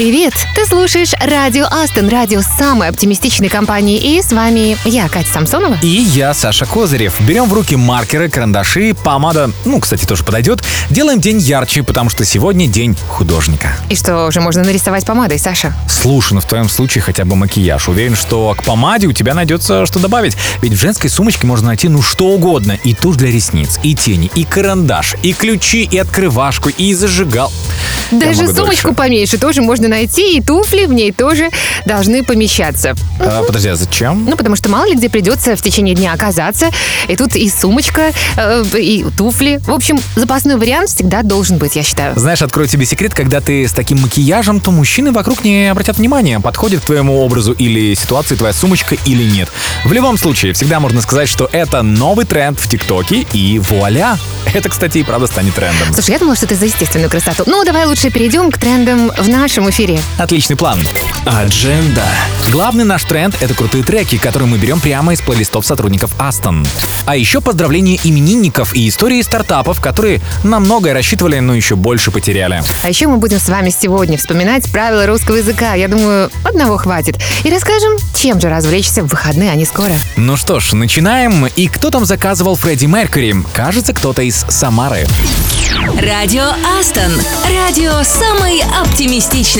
Привет! Ты слушаешь Радио Астон, радио самой оптимистичной компании. И с вами я, Катя Самсонова. И я, Саша Козырев. Берем в руки маркеры, карандаши, помада, ну, кстати, тоже подойдет. Делаем день ярче, потому что сегодня день художника. И что уже можно нарисовать помадой, Саша? Слушай, ну в твоем случае хотя бы макияж. Уверен, что к помаде у тебя найдется что добавить. Ведь в женской сумочке можно найти ну что угодно. И тушь для ресниц, и тени, и карандаш, и ключи, и открывашку, и зажигал. Даже сумочку дольше. поменьше тоже можно найти, и туфли в ней тоже должны помещаться. А, подожди, а зачем? Ну, потому что мало ли где придется в течение дня оказаться. И тут и сумочка, э, и туфли. В общем, запасной вариант всегда должен быть, я считаю. Знаешь, открою тебе секрет, когда ты с таким макияжем, то мужчины вокруг не обратят внимания, подходит к твоему образу или ситуации твоя сумочка или нет. В любом случае, всегда можно сказать, что это новый тренд в ТикТоке, и вуаля! Это, кстати, и правда станет трендом. Слушай, я думала, что ты за естественную красоту. Ну, давай лучше перейдем к трендам в нашем эфире. Отличный план. Адженда. Главный наш тренд — это крутые треки, которые мы берем прямо из плейлистов сотрудников Астон. А еще поздравления именинников и истории стартапов, которые на многое рассчитывали, но еще больше потеряли. А еще мы будем с вами сегодня вспоминать правила русского языка. Я думаю, одного хватит. И расскажем, чем же развлечься в выходные, они скоро. Ну что ж, начинаем. И кто там заказывал Фредди Меркьюри? Кажется, кто-то из Самары. Радио Астон. Радио самой оптимистичной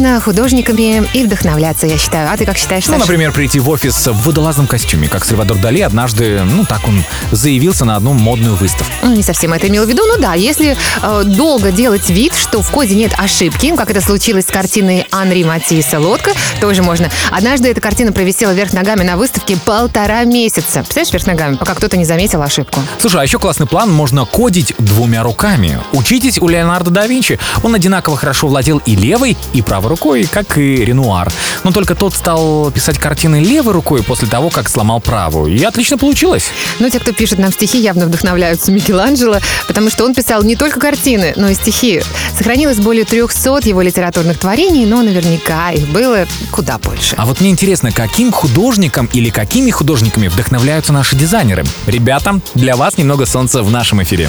Можно художниками и вдохновляться, я считаю. А ты как считаешь, Ну, Саша? например, прийти в офис в водолазном костюме, как Сальвадор Дали однажды, ну, так он заявился на одну модную выставку. Ну, не совсем это имел в виду. Ну да, если э, долго делать вид, что в коде нет ошибки, как это случилось с картиной Анри Матисса «Лодка», тоже можно. Однажды эта картина провисела вверх ногами на выставке полтора месяца. Представляешь, вверх ногами, пока кто-то не заметил ошибку. Слушай, а еще классный план, можно кодить двумя руками. Учитесь у Леонардо да Винчи. Он одинаково хорошо владел и левой, и правой рукой, как и Ренуар. Но только тот стал писать картины левой рукой после того, как сломал правую. И отлично получилось. Но те, кто пишет нам стихи, явно вдохновляются Микеланджело, потому что он писал не только картины, но и стихи. Сохранилось более 300 его литературных творений, но наверняка их было куда больше. А вот мне интересно, каким художником или какими художниками вдохновляются наши дизайнеры? Ребята, для вас немного солнца в нашем эфире.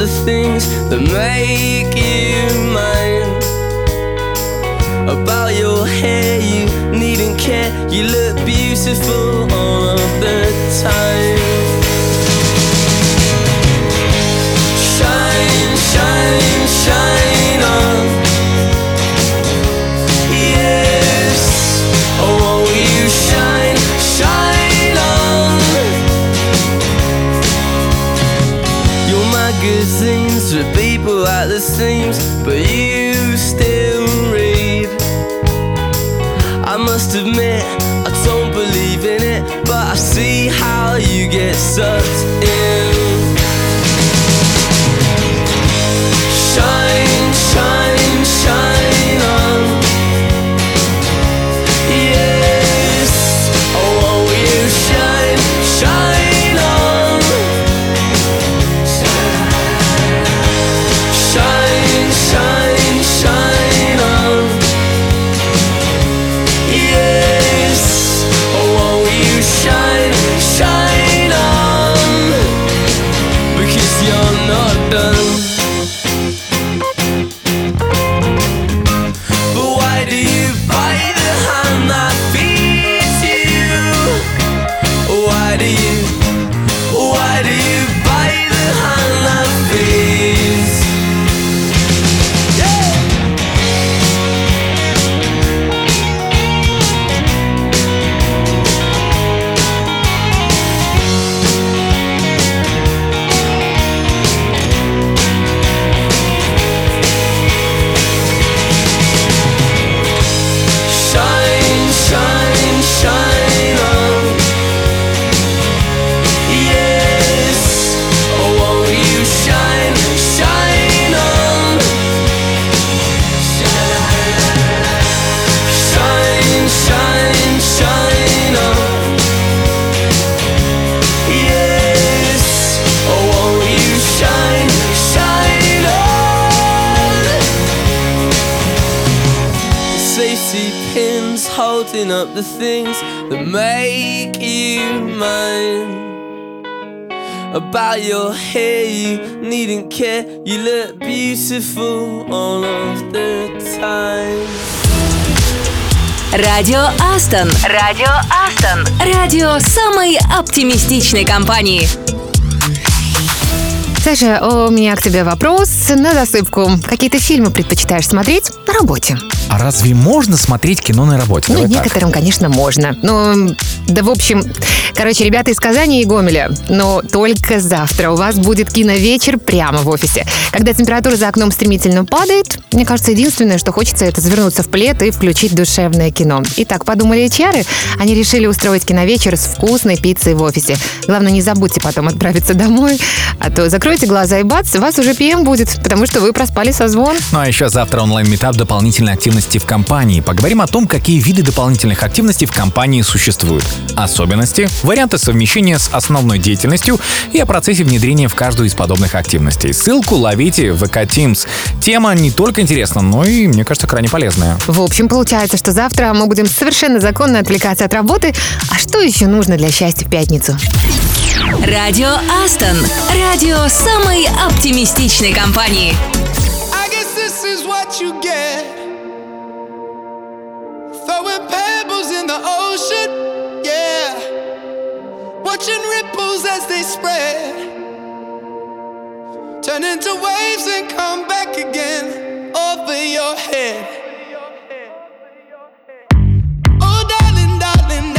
The things that make you mine. About your hair, you needn't care. You look beautiful You look beautiful all of the time. Радио Астон. Радио Астон. Радио самой оптимистичной компании. Саша, у меня к тебе вопрос на засыпку. Какие ты фильмы предпочитаешь смотреть на работе? А разве можно смотреть кино на работе? Ну, Давай так. некоторым, конечно, можно. Ну, да, в общем, короче, ребята из Казани и Гомеля, но только завтра у вас будет киновечер прямо в офисе. Когда температура за окном стремительно падает, мне кажется, единственное, что хочется, это завернуться в плед и включить душевное кино. И так подумали HR, они решили устроить киновечер с вкусной пиццей в офисе. Главное, не забудьте потом отправиться домой, а то закроете глаза и бац, вас уже ПМ будет, потому что вы проспали созвон. Ну а еще завтра онлайн-метап дополнительной активности в компании. Поговорим о том, какие виды дополнительных активностей в компании существуют. Особенности, варианты совмещения с основной деятельностью и о процессе внедрения в каждую из подобных активностей. Ссылку ловите в ВК Teams. Тема не только интересна, но и, мне кажется, крайне полезная. В общем, получается, что завтра мы будем совершенно законно отвлекаться от работы. А что еще нужно для счастья в пятницу? Радио Астон. Радио самой оптимистичной компании. I guess this is what you get. Watching ripples as they spread. Turn into waves and come back again over your head. Oh, darling, darling,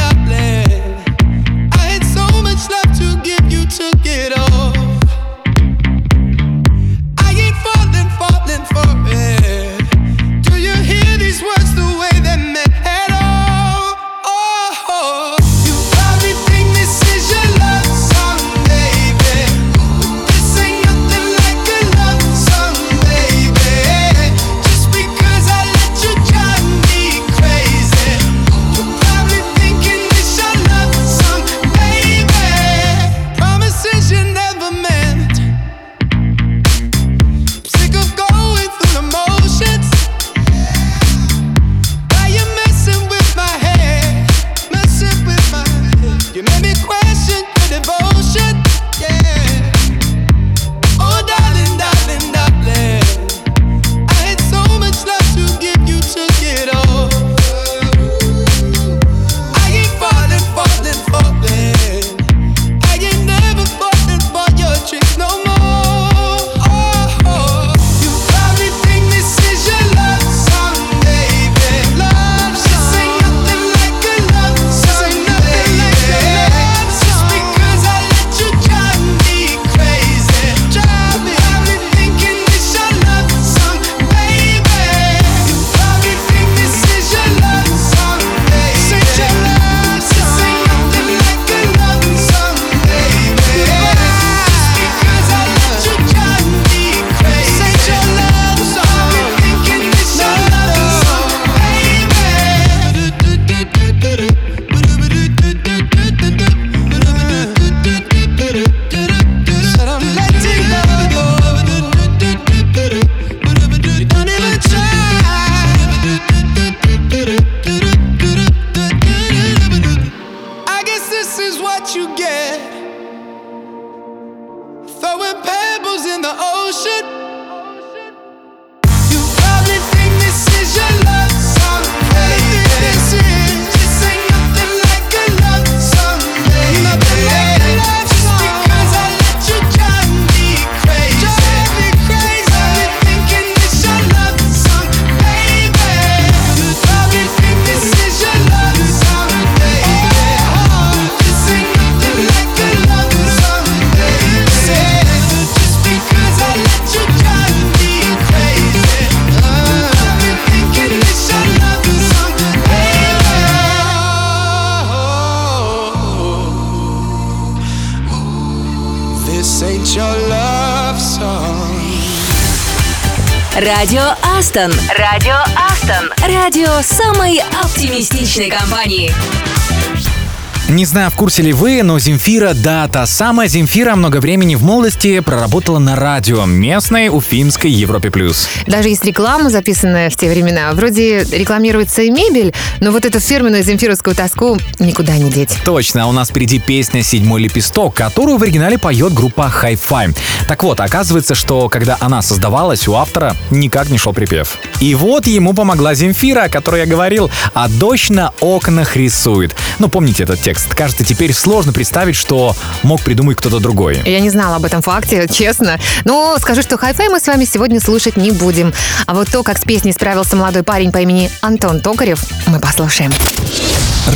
Не знаю, в курсе ли вы, но Земфира, да, та самая Земфира много времени в молодости проработала на радио местной уфимской Европе+. плюс. Даже есть реклама, записанная в те времена. Вроде рекламируется и мебель, но вот эту фирменную земфировскую тоску никуда не деть. Точно, а у нас впереди песня «Седьмой лепесток», которую в оригинале поет группа Hi-Fi. Так вот, оказывается, что когда она создавалась, у автора никак не шел припев. И вот ему помогла Земфира, о которой я говорил, а дождь на окнах рисует. Ну, помните этот текст? Кажется, теперь сложно представить, что мог придумать кто-то другой. Я не знала об этом факте, честно. Но скажу, что хай-фай мы с вами сегодня слушать не будем. А вот то, как с песней справился молодой парень по имени Антон Токарев, мы послушаем.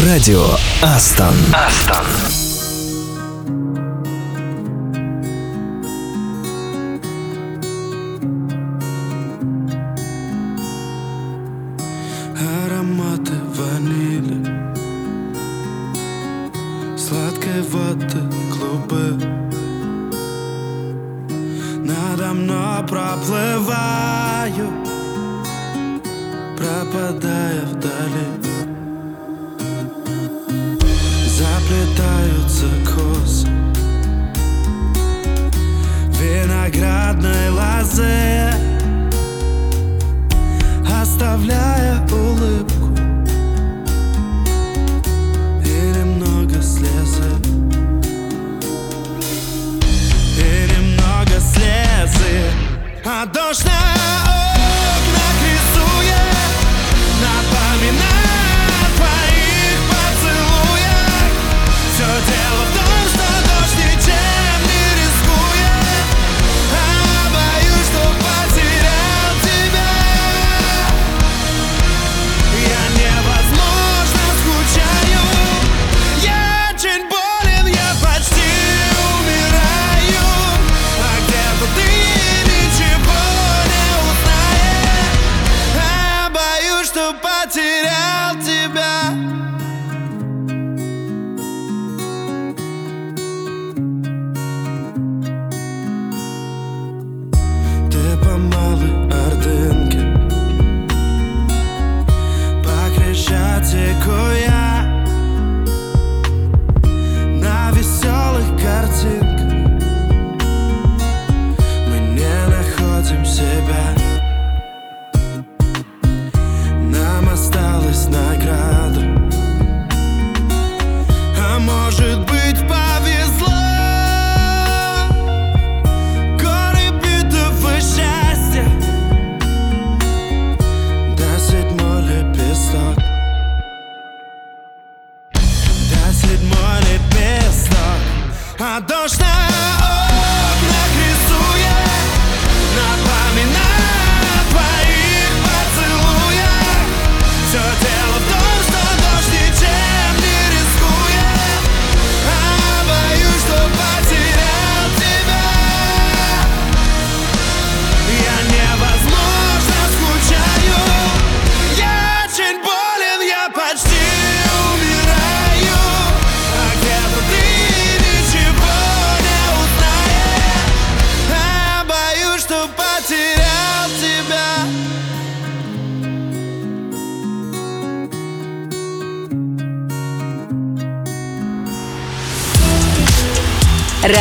Радио Астон. Ароматы Сладкой ваты клубы давно проплываю Пропадая вдали Заплетаются косы Виноградной лозе Оставляя улыбку А дождь что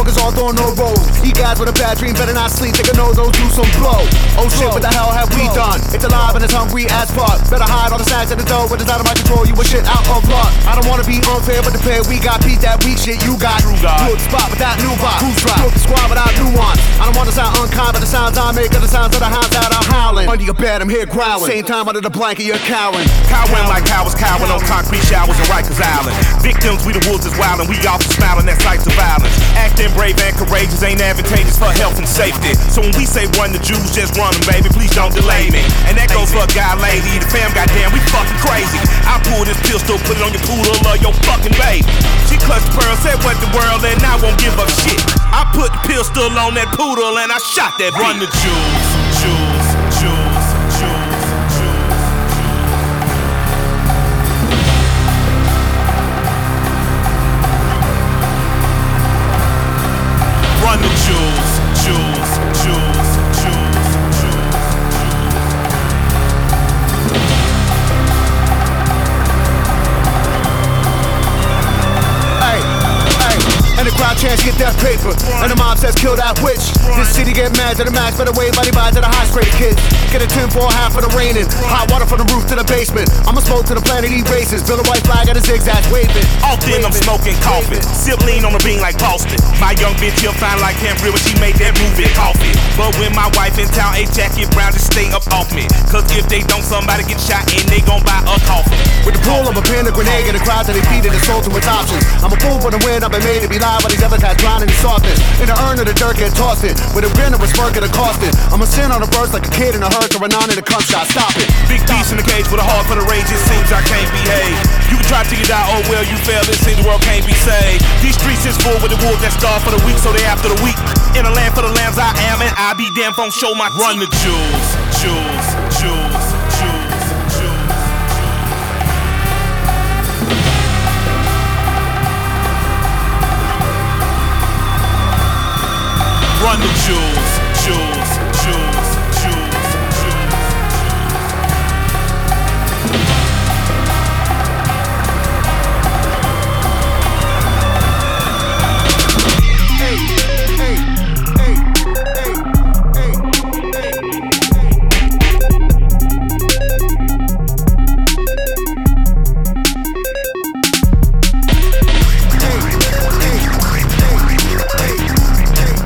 Motherfuckers all throwing no rolls. You guys with a bad dream better not sleep. Take a nose, those do some blow. Oh shit, what the hell have we done? It's alive and it's hungry as fuck. Better hide all the snacks at the door when it's out of my control. You a shit out of luck. I don't wanna be unfair, but the pair we got beat that weak shit you got. True God. Good spot without new box. Who's right? Good squad without nuance. I don't wanna sound unkind, but the sounds I make are the sounds of the hounds that I'm howling. Under your bed, I'm here growling. Same time under the blanket, you're cowering. Cowering like cowards cowering on concrete showers in Rikers Island. Victims, we the wolves is wildin', we all smiling at sights of violence. Acting brave and courageous ain't advantageous for health and safety. So when we say run the Jews, just run 'em, baby. Please don't delay me. And that goes for a guy, lady, the fam, goddamn, we fucking crazy. I pull this pistol, put it on your poodle or your fucking baby. She clutched the pearl, said what the world, and I won't give up shit. I put the pistol on that poodle and I shot that run the Jews, Jews, that paper. And the mob says kill that witch. This city get mad to the max, better wave body by to the high straight kids. Get a tin for half of the raining. Hot water from the roof to the basement. I'ma smoke to the planet erases. Build a white flag at a zigzag waving. Often I'm smoking coffee. Sip lean on the bean like Boston. My young bitch you'll find like Cam River. She made that movie coffee. But when my wife in town, a jacket brown, just stay up off me. Cause if they don't, somebody get shot and they gon' buy a coffin. With the pull of a pin, a grenade, and a crowd that they feed and assaulting with options. I'm a fool for the win, I've been made to be live, but these other guys drowning in softness. In the urn of the dirt, get tossed it. With a grin of a smirk and a cost it. I'ma sin on a verse like a kid in a hearse or a non in a cum shot. Stop it. Big beast in the cage with a heart for the rage, it seems I can't behave. You can try till you die, oh well, you fail, it seems the world can't be saved. These streets is full with the wolves that starve for the weak, so they after the weak. In a land for the lambs I am, and I be damn phone show my Run the jewels, jewels, jewels, Run the jewels, jewels,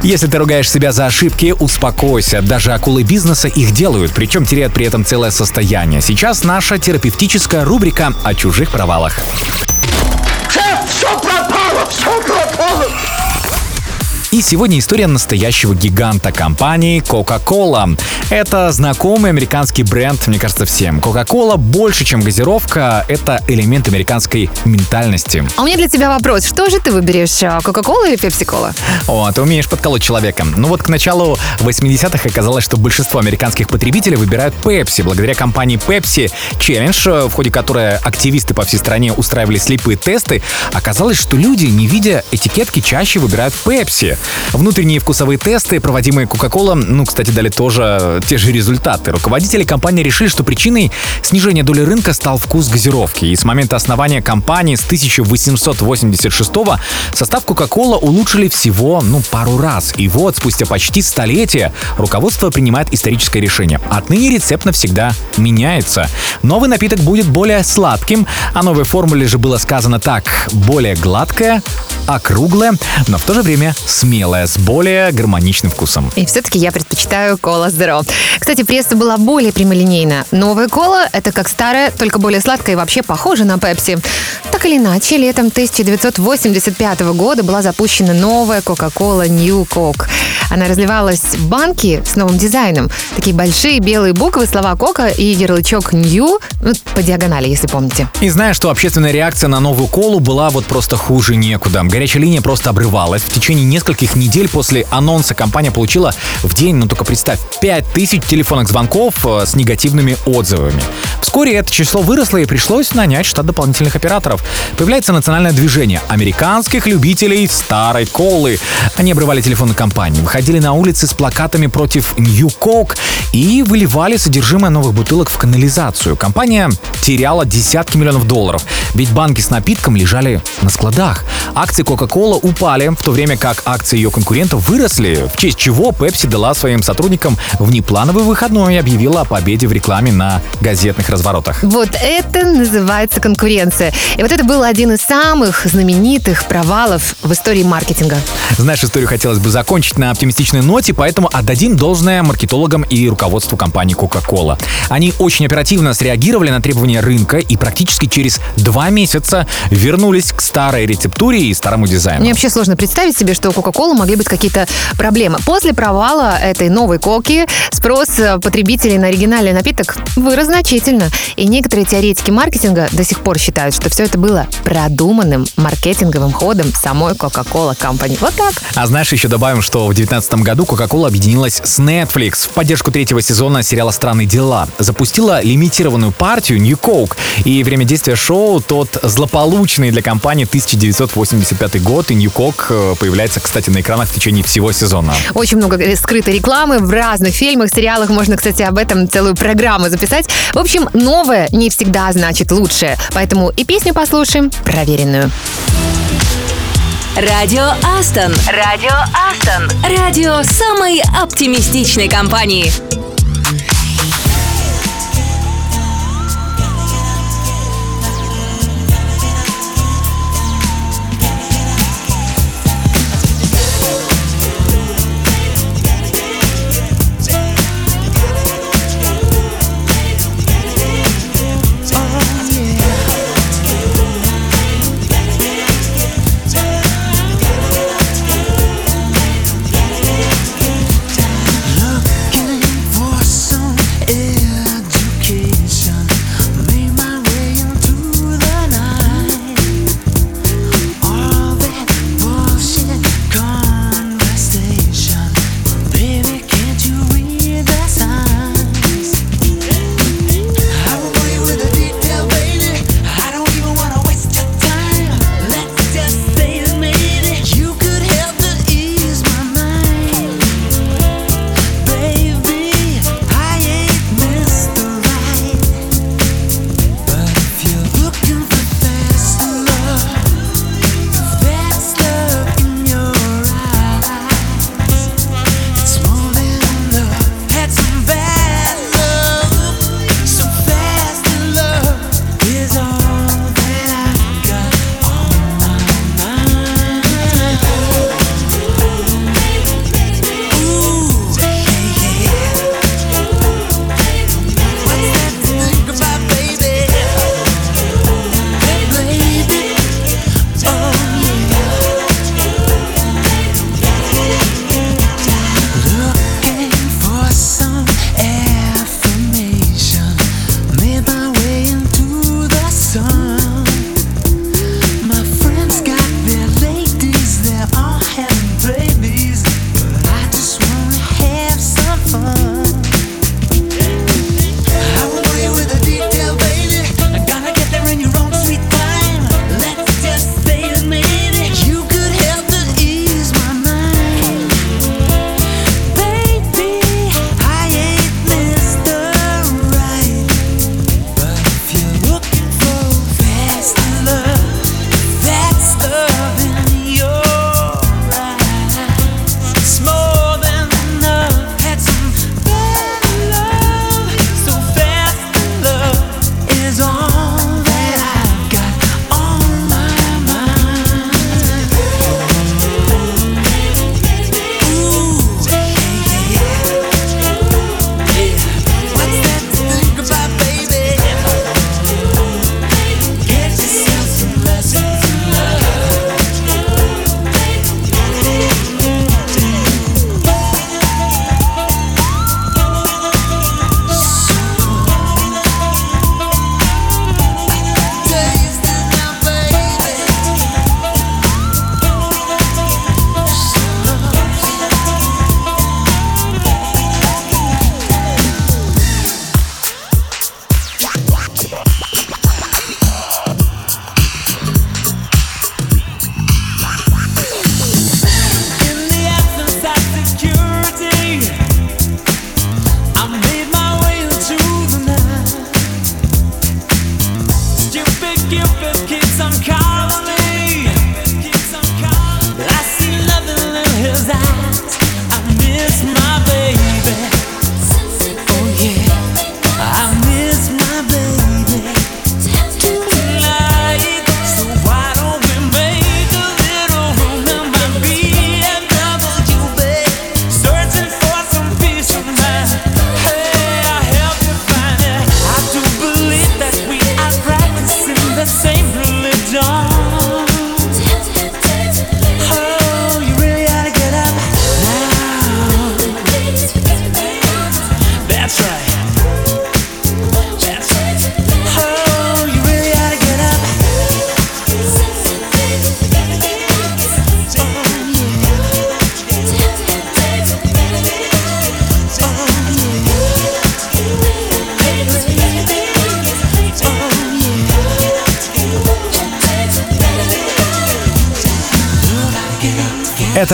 Если ты ругаешь себя за ошибки, успокойся. Даже акулы бизнеса их делают, причем теряют при этом целое состояние. Сейчас наша терапевтическая рубрика о чужих провалах. И сегодня история настоящего гиганта компании Coca-Cola. Это знакомый американский бренд, мне кажется, всем. Coca-Cola больше, чем газировка, это элемент американской ментальности. А у меня для тебя вопрос. Что же ты выберешь, а, Кока-Кола или Пепси-Кола? О, ты умеешь подколоть человека. Ну вот к началу 80-х оказалось, что большинство американских потребителей выбирают Pepsi. Благодаря компании Pepsi Challenge, в ходе которой активисты по всей стране устраивали слепые тесты, оказалось, что люди, не видя этикетки, чаще выбирают Pepsi. Внутренние вкусовые тесты, проводимые Coca-Cola, ну, кстати, дали тоже те же результаты. Руководители компании решили, что причиной снижения доли рынка стал вкус газировки. И с момента основания компании с 1886 состав Coca-Cola улучшили всего, ну, пару раз. И вот, спустя почти столетие, руководство принимает историческое решение. Отныне рецепт навсегда меняется. Новый напиток будет более сладким, о новой формуле же было сказано так. Более гладкая, округлая, но в то же время смелая, с более гармоничным вкусом. И все-таки я предпочитаю кола Zero. Кстати, пресса была более прямолинейна. Новая кола — это как старая, только более сладкая и вообще похожа на Пепси. Так или иначе, летом 1985 года была запущена новая Coca-Cola New Coke. Она разливалась в банки с новым дизайном. Такие большие белые буквы, слова Кока и ярлычок New по диагонали, если помните. И знаешь, что общественная реакция на новую колу была вот просто хуже некуда. Горячая линия просто обрывалась. В течение нескольких недель после анонса компания получила в день, ну только представь, 5000 телефонных звонков э, с негативными отзывами. Вскоре это число выросло и пришлось нанять штат дополнительных операторов. Появляется национальное движение американских любителей старой колы. Они обрывали телефоны компании, выходили на улицы с плакатами против New Coke и выливали содержимое новых бутылок в канализацию. Компания теряла десятки миллионов долларов, ведь банки с напитком лежали на складах. Акции Coca-Cola упали, в то время как акции ее конкурентов выросли, в честь чего Pepsi дала своим сотрудникам внеплановый выходной и объявила о победе в рекламе на газетных разворотах. Вот это называется конкуренция. И вот это был один из самых знаменитых провалов в истории маркетинга. Знаешь, историю хотелось бы закончить на оптимистичной ноте, поэтому отдадим должное маркетологам и руководству компании Coca-Cola. Они очень оперативно среагировали на требования рынка и практически через два месяца вернулись к старой рецептуре и старому дизайну. Мне вообще сложно представить себе, что у Coca-Cola могли быть какие-то проблемы. После провала этой новой коки спрос э, потребителей на оригинальный напиток вырос значительно. И некоторые теоретики маркетинга до сих пор считают, что все это было продуманным маркетинговым ходом самой Coca-Cola Company. Вот так. А знаешь, еще добавим, что в 2019 году Coca-Cola объединилась с Netflix в поддержку третьего сезона сериала «Странные дела». Запустила лимитированную партию New Coke. И время действия шоу тот злополучный для компании 1985 год. И New Coke э, появляется, кстати, на экранах в течение всего сезона. Очень много э, скрытой рекламы в разных фильмах, сериалах. Можно, кстати, об этом целую программу записать. В общем, новое не всегда значит лучшее. Поэтому и песню послушаем проверенную. Радио Астон. Радио Астон. Радио самой оптимистичной компании.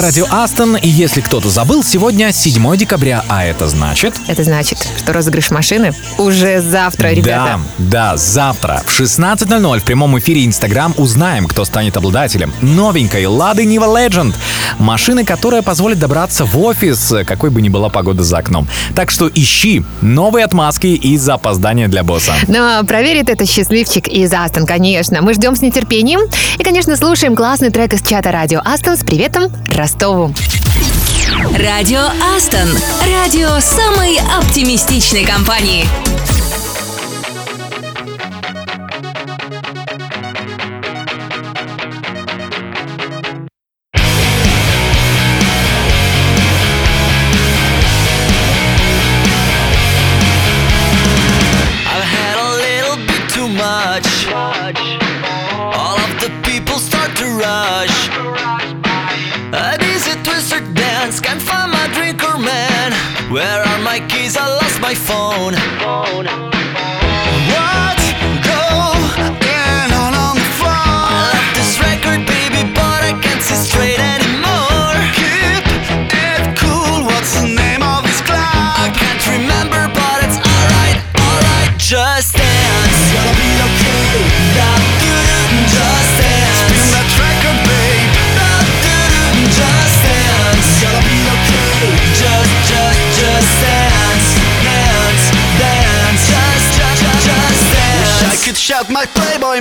Это радио Астон, и если кто-то забыл, сегодня 7 декабря, а это значит... Это значит, что розыгрыш машины уже завтра, ребята. Да, да, завтра в 16.00 в прямом эфире Инстаграм узнаем, кто станет обладателем новенькой Лады Нива Legend. Машины, которая позволит добраться в офис, какой бы ни была погода за окном. Так что ищи новые отмазки из-за опоздания для босса. Но проверит это счастливчик из Астон, конечно. Мы ждем с нетерпением. И, конечно, слушаем классный трек из чата радио Астон с приветом Ростову. Радио Астон. Радио самой оптимистичной компании.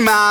time out.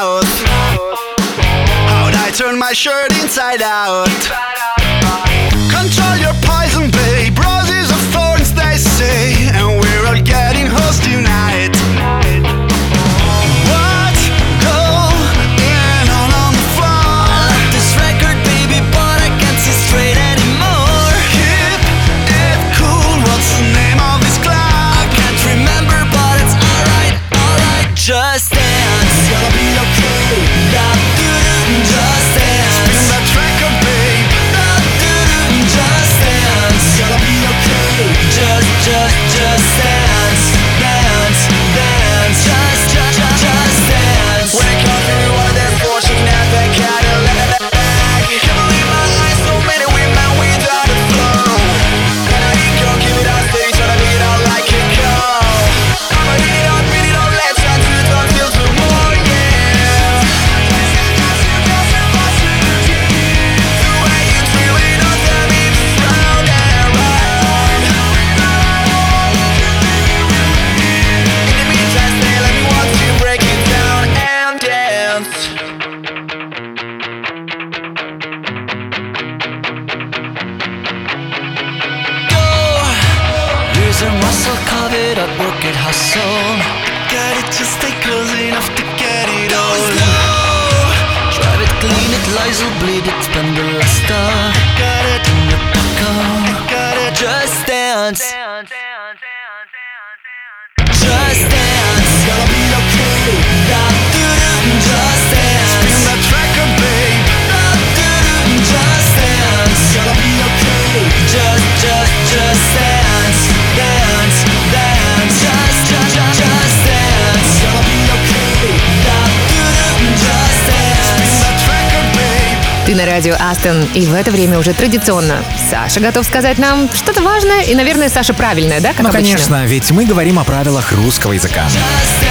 И в это время уже традиционно Саша готов сказать нам что-то важное, и, наверное, Саша правильное, да, как Ну, обычно? конечно, ведь мы говорим о правилах русского языка. Just.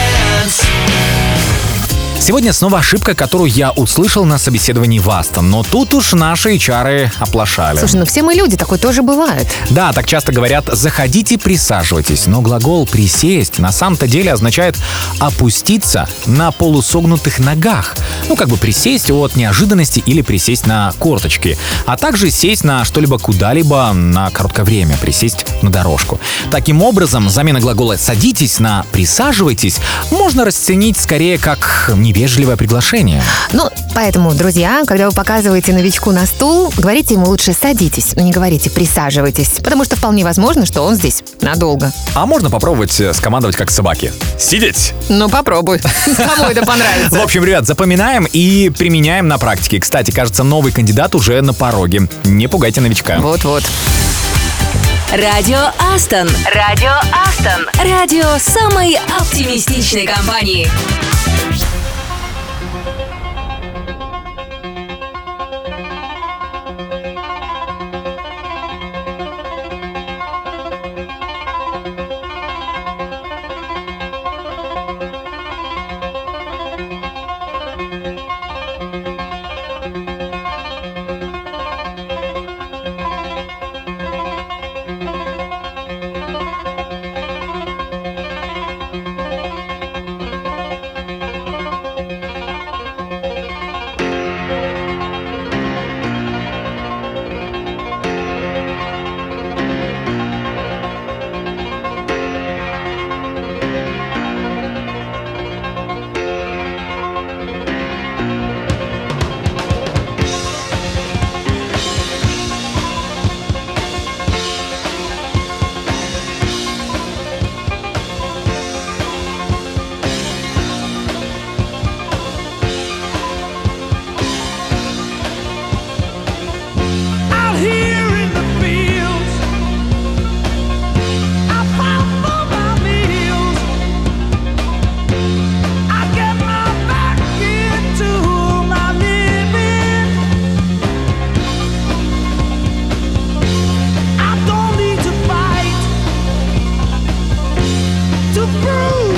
Сегодня снова ошибка, которую я услышал на собеседовании в Астон, но тут уж наши HR оплошали. Слушай, ну все мы люди, такое тоже бывает. Да, так часто говорят «заходите, присаживайтесь», но глагол «присесть» на самом-то деле означает опуститься на полусогнутых ногах. Ну, как бы присесть от неожиданности или присесть на корточки, а также сесть на что-либо куда-либо на короткое время, присесть на дорожку. Таким образом, замена глагола «садитесь» на «присаживайтесь» можно расценить скорее как невежливое приглашение. Ну, поэтому, друзья, когда вы показываете новичку на стул, говорите ему лучше «садитесь», но не говорите «присаживайтесь», потому что вполне возможно, что он здесь надолго. А можно попробовать э, скомандовать как собаки. Сидеть! Ну, попробуй. Кому это В понравится? общем, ребят, запоминаем и применяем на практике. Кстати, кажется, новый кандидат уже на пороге. Не пугайте новичка. Вот-вот. Радио Астон. Радио Астон. Радио самой оптимистичной компании. to prove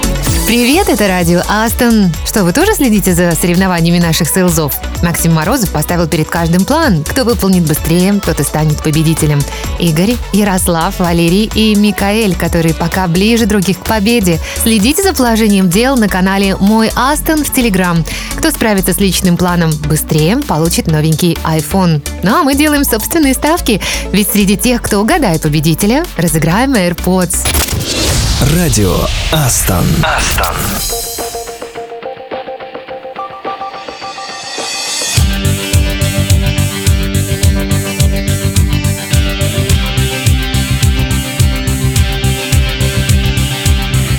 Привет, это радио Астон. Что, вы тоже следите за соревнованиями наших сейлзов? Максим Морозов поставил перед каждым план. Кто выполнит быстрее, тот и станет победителем. Игорь, Ярослав, Валерий и Микаэль, которые пока ближе других к победе. Следите за положением дел на канале «Мой Астон» в Телеграм. Кто справится с личным планом быстрее, получит новенький iPhone. Ну а мы делаем собственные ставки, ведь среди тех, кто угадает победителя, разыграем AirPods. Радио Астон. Астон.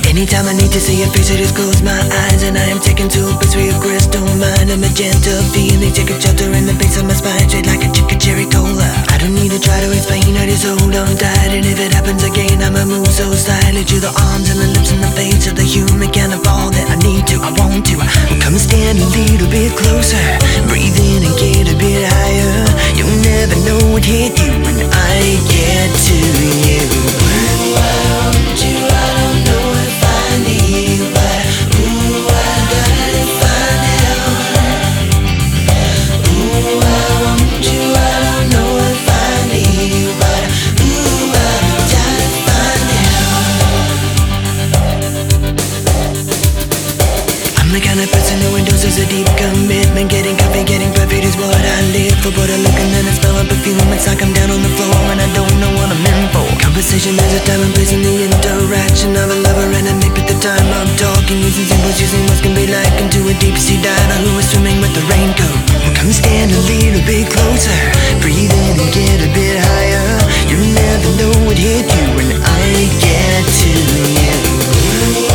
Anytime I need to see your face, I just close my eyes I am taken to a place where crystal mind. A magenta feeling, take a shelter in the base of my spine. Straight like a chicken cherry cola. I don't need to try to explain, I just hold on tight. And if it happens again, I'ma move so slightly To the arms and the lips and the face of the human kind of all that I need to, I want to. Come and stand a little bit closer. Breathe in and get a bit higher. You'll never know what hit you when I get to you endorses a deep commitment Getting coffee, getting perfect is what I live for. But I look and then I smell a perfume It's like I'm down on the floor and I don't know what I'm in for. Conversation has a time and place in the interaction of a lover and a mate But the time I'm talking using symbols Using what can be like into a deep sea diver Who is swimming with the raincoat? Come stand a little bit closer. Breathe in and get a bit higher. You'll never know what hit you when I get to you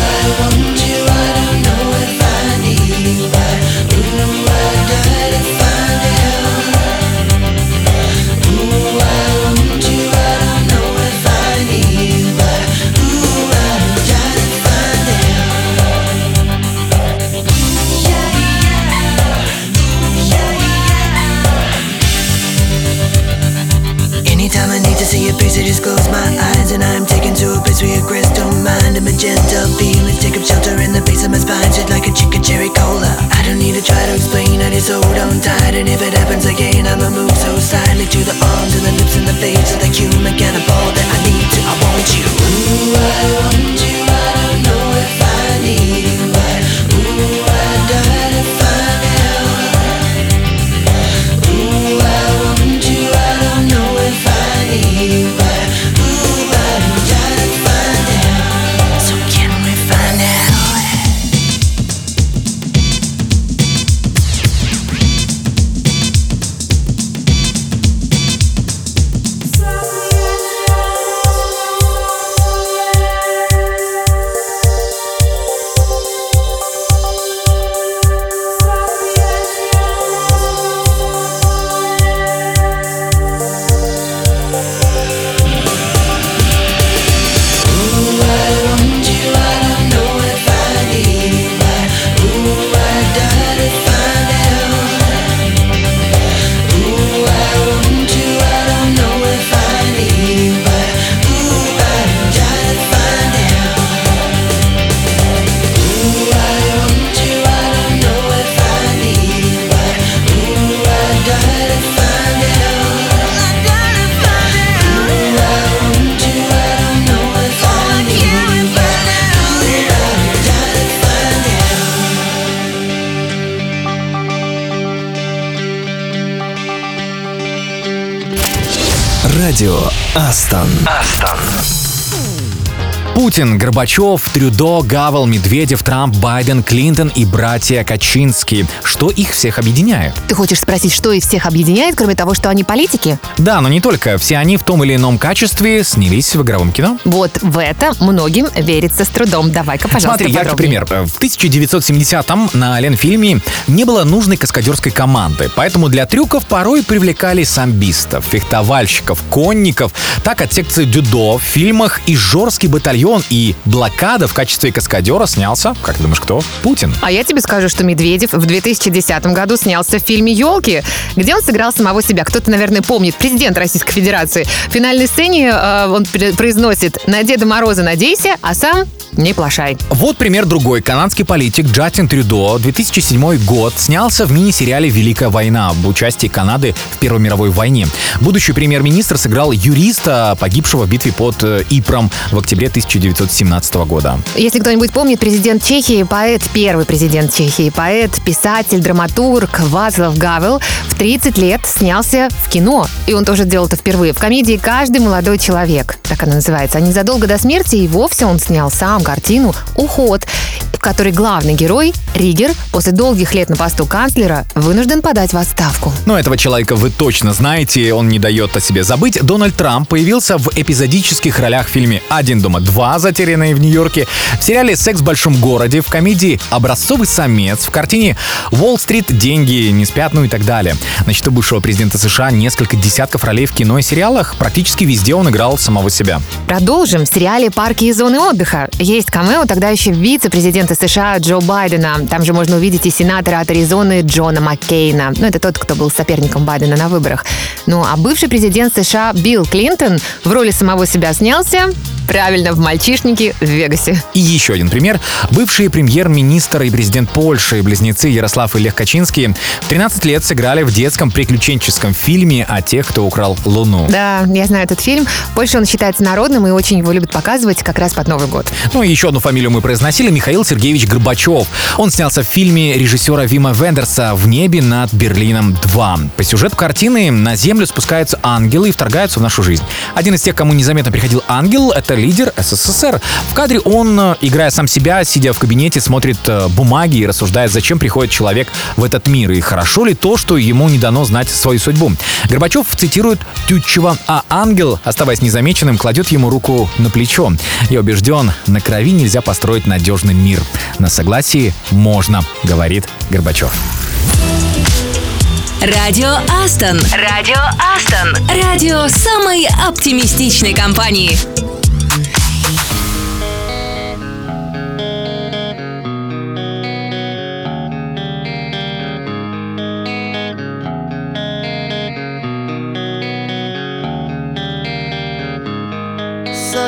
Путин, Горбачев, Трюдо, Гавел, Медведев, Трамп, Байден, Клинтон и братья Качинские. Что их всех объединяет? Ты хочешь спросить, что их всех объединяет, кроме того, что они политики? Да, но не только. Все они в том или ином качестве снялись в игровом кино. Вот в это многим верится с трудом. Давай-ка, пожалуйста, Смотри, яркий пример. В 1970-м на Ленфильме не было нужной каскадерской команды, поэтому для трюков порой привлекали самбистов, фехтовальщиков, конников. Так от секции дюдо в фильмах и жорский батальон стадион и блокада в качестве каскадера снялся, как ты думаешь, кто? Путин. А я тебе скажу, что Медведев в 2010 году снялся в фильме «Елки», где он сыграл самого себя. Кто-то, наверное, помнит. Президент Российской Федерации. В финальной сцене э, он пр- произносит «На Деда Мороза надейся, а сам не плашай». Вот пример другой. Канадский политик Джастин Трюдо 2007 год снялся в мини-сериале «Великая война» об участии Канады в Первой мировой войне. Будущий премьер-министр сыграл юриста, погибшего в битве под э, Ипром в октябре 1917 года. Если кто-нибудь помнит, президент Чехии, поэт, первый президент Чехии, поэт, писатель, драматург Вацлав Гавел в 30 лет снялся в кино. И он тоже сделал это впервые. В комедии «Каждый молодой человек», так она называется. А незадолго до смерти и вовсе он снял сам картину «Уход», в которой главный герой, Ригер, после долгих лет на посту канцлера, вынужден подать в отставку. Но этого человека вы точно знаете, он не дает о себе забыть. Дональд Трамп появился в эпизодических ролях в фильме «Один дома два. Затерянные в Нью-Йорке», в сериале «Секс в большом городе», в комедии «Образцовый самец», в картине «Уолл-стрит. Деньги не спят», ну и так далее. На счету бывшего президента США несколько десятков ролей в кино и сериалах. Практически везде он играл самого себя. Продолжим. В сериале «Парки и зоны отдыха» есть камео тогда еще вице-президента США Джо Байдена. Там же можно увидеть и сенатора от Аризоны Джона Маккейна. Ну, это тот, кто был соперником Байдена на выборах. Ну, а бывший президент США Билл Клинтон в роли самого себя снялся правильно в «Мальчишнике» в Вегасе. И еще один пример. Бывший премьер-министр и президент Польши, близнецы Ярослав и Лех Качинский, в 13 лет сыграли в детском приключенческом фильме о тех, кто украл Луну. Да, я знаю этот фильм. В Польше он считается народным и очень его любят показывать как раз под Новый год. Ну и еще одну фамилию мы произносили. Михаил Сергеевич Горбачев. Он снялся в фильме режиссера Вима Вендерса «В небе над Берлином 2». По сюжету картины на Землю спускаются ангелы и вторгаются в нашу жизнь. Один из тех, кому незаметно приходил ангел, это лидер СССР. В кадре он, э, играя сам себя, сидя в кабинете, смотрит э, бумаги и рассуждает, зачем приходит человек в этот мир и хорошо ли то, что ему не дано знать свою судьбу. Горбачев цитирует Тютчева, а ангел, оставаясь незамеченным, кладет ему руку на плечо. Я убежден, на крови нельзя построить надежный мир. На согласии можно, говорит Горбачев. Радио Астон. Радио Астон. Радио самой оптимистичной компании.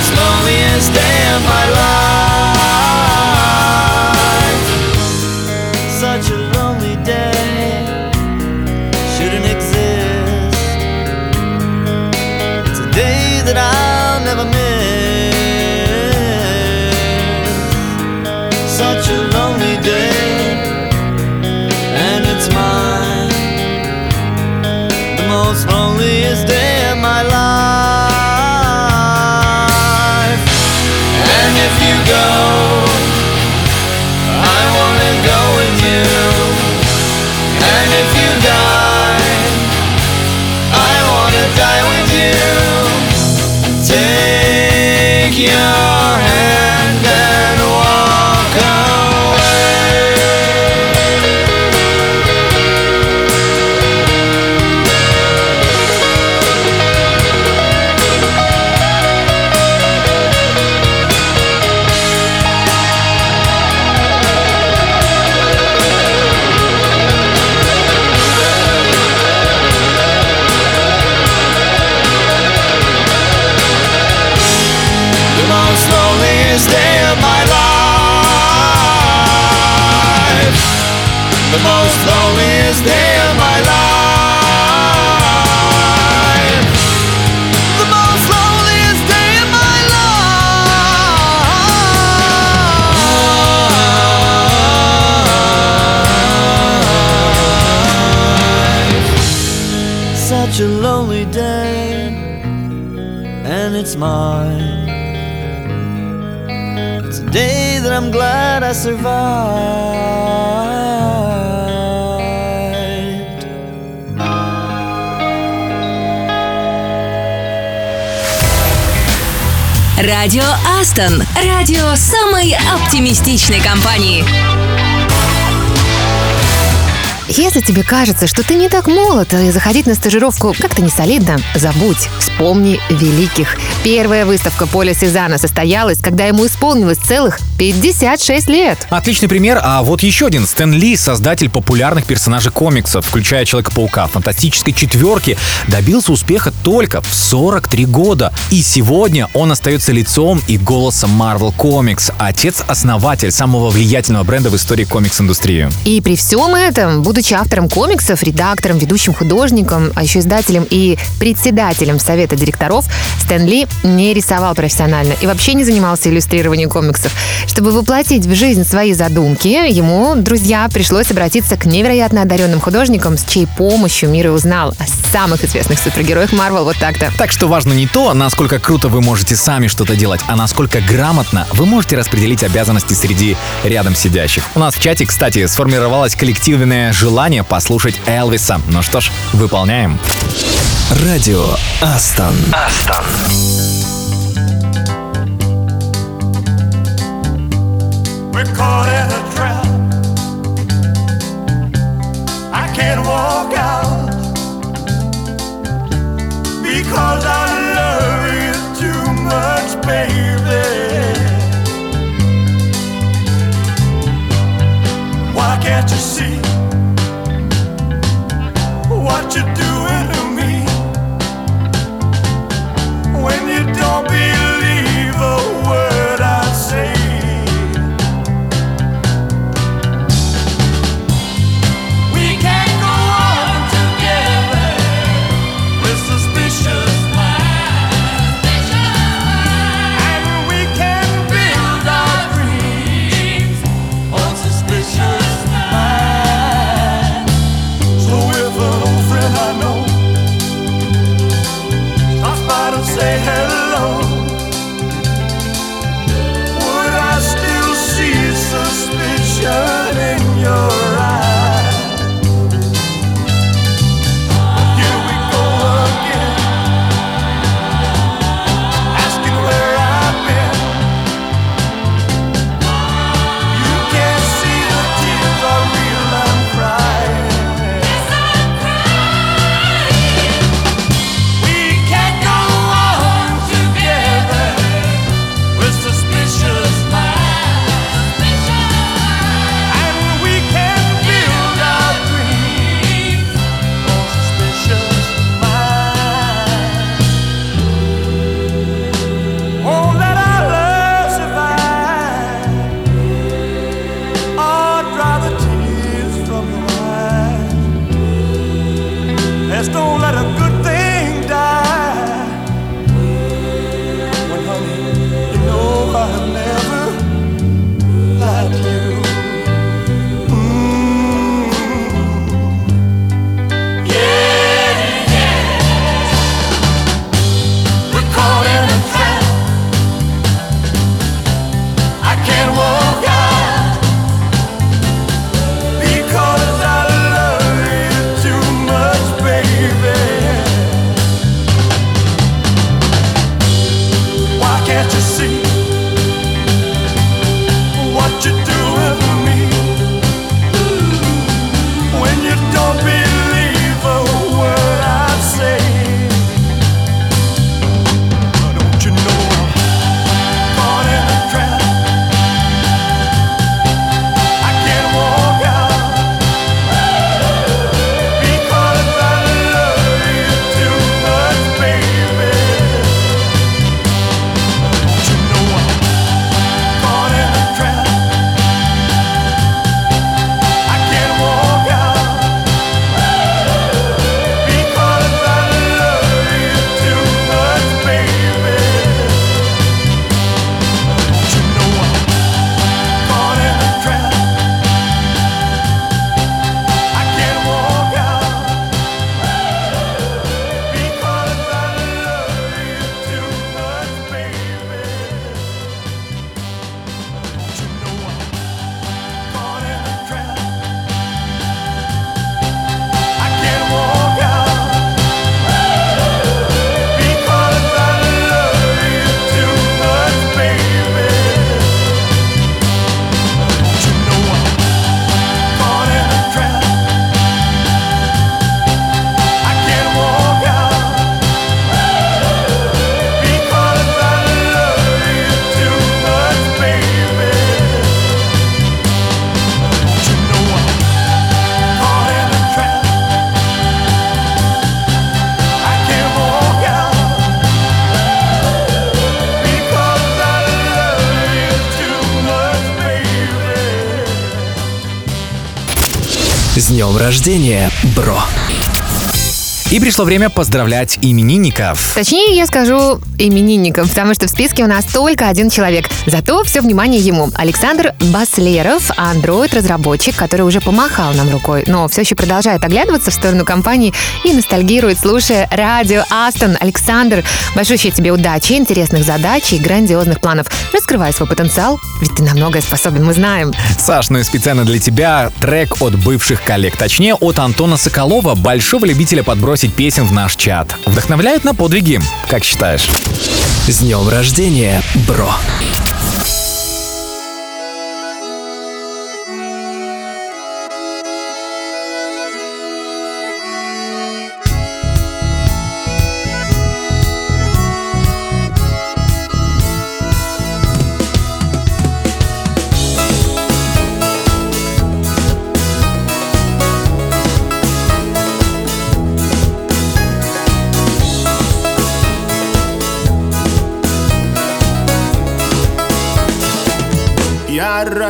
Most loneliest day of my life. Such a lonely day shouldn't exist. It's a day that I'll your hand Such a lonely day and it's mine. It's a day that I'm glad I survived. Радио Астон. Радио самой оптимистичной компании. Если тебе кажется, что ты не так молод, и заходить на стажировку как-то не солидно, забудь, вспомни великих. Первая выставка Поля Сезана состоялась, когда ему исполнилось целых 56 лет. Отличный пример, а вот еще один. Стэн Ли, создатель популярных персонажей комиксов, включая Человека-паука, фантастической четверки, добился успеха только в 43 года. И сегодня он остается лицом и голосом Marvel Comics, отец-основатель самого влиятельного бренда в истории комикс-индустрии. И при всем этом, будучи автором комиксов, редактором, ведущим художником, а еще издателем и председателем совета директоров, Стэн Ли не рисовал профессионально и вообще не занимался иллюстрированием комиксов. Чтобы воплотить в жизнь свои задумки, ему, друзья, пришлось обратиться к невероятно одаренным художникам, с чьей помощью мир и узнал о самых известных супергероях Марвел вот так-то. Так что важно не то, насколько круто вы можете сами что-то делать, а насколько грамотно вы можете распределить обязанности среди рядом сидящих. У нас в чате, кстати, сформировалось коллективное желание послушать Элвиса. Ну что ж, выполняем. Радио Астон. Астон. We're caught in a trap. I can't walk out because I love you too much, baby. Why can't you see you do? Рождения, бро! И пришло время поздравлять именинников. Точнее, я скажу именинникам, потому что в списке у нас только один человек. Зато все внимание ему. Александр Баслеров, андроид-разработчик, который уже помахал нам рукой, но все еще продолжает оглядываться в сторону компании и ностальгирует, слушая радио Астон. Александр, большое тебе удачи, интересных задач и грандиозных планов. Раскрывай свой потенциал, ведь ты на многое способен, мы знаем. Саш, ну и специально для тебя трек от бывших коллег, точнее от Антона Соколова, большого любителя подбросить песен в наш чат. Вдохновляет на подвиги, как считаешь? С днем рождения, бро!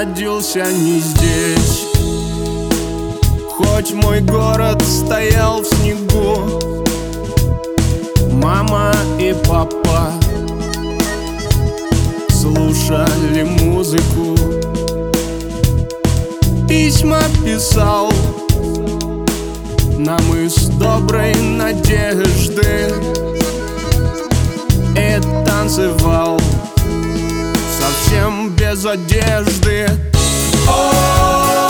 Родился не здесь. Хоть мой город стоял в снегу Мама и папа Слушали музыку Письма писал Нам из доброй надежды. И танцевал совсем без одежды. О,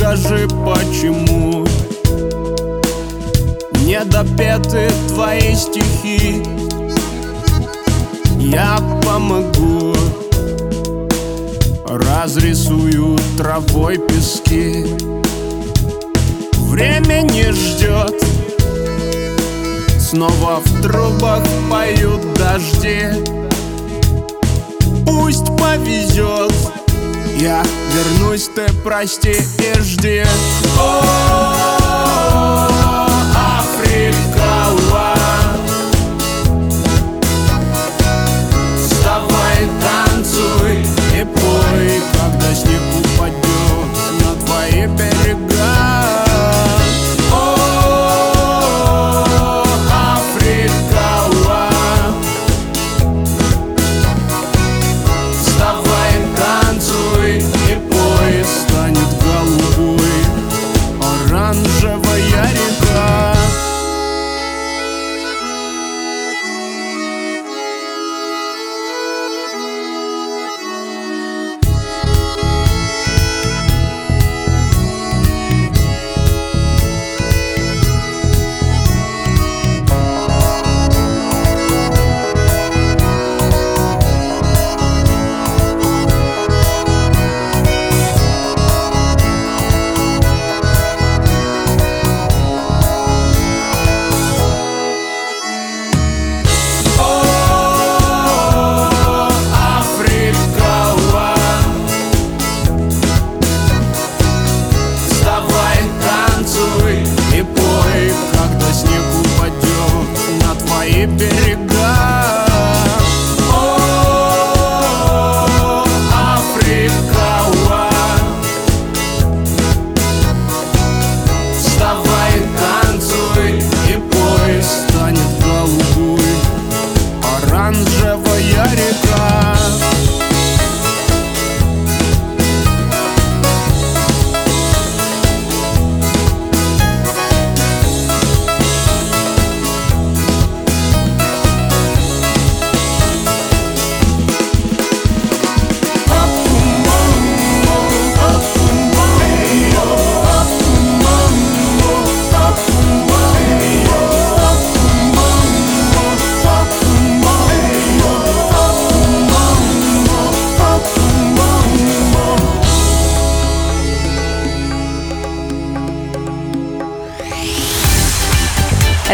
Расскажи, почему? Не допеты твои стихи. Я помогу, разрисую травой пески. Время не ждет, Снова в трубах поют дожди. Пусть повезет Я вернусь, ты прости и жди. О, Африка,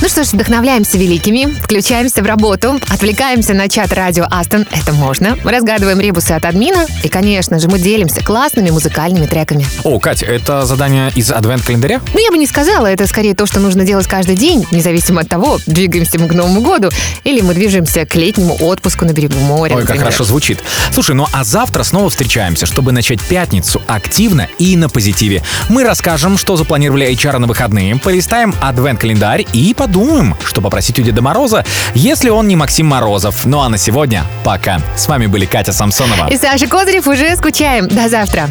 Ну что ж, вдохновляемся великими, включаемся в работу, отвлекаемся на чат радио Астон, это можно, разгадываем ребусы от админа и, конечно же, мы делимся классными музыкальными треками. О, Кать, это задание из адвент-календаря? Ну, я бы не сказала, это скорее то, что нужно делать каждый день, независимо от того, двигаемся мы к Новому году или мы движемся к летнему отпуску на берегу моря. Ой, как например. хорошо звучит. Слушай, ну а завтра снова встречаемся, чтобы начать пятницу активно и на позитиве. Мы расскажем, что запланировали HR на выходные, полистаем адвент-календарь и подумаем, что попросить у Деда Мороза, если он не Максим Морозов. Ну а на сегодня пока. С вами были Катя Самсонова. И Саша Козырев уже скучаем. До завтра.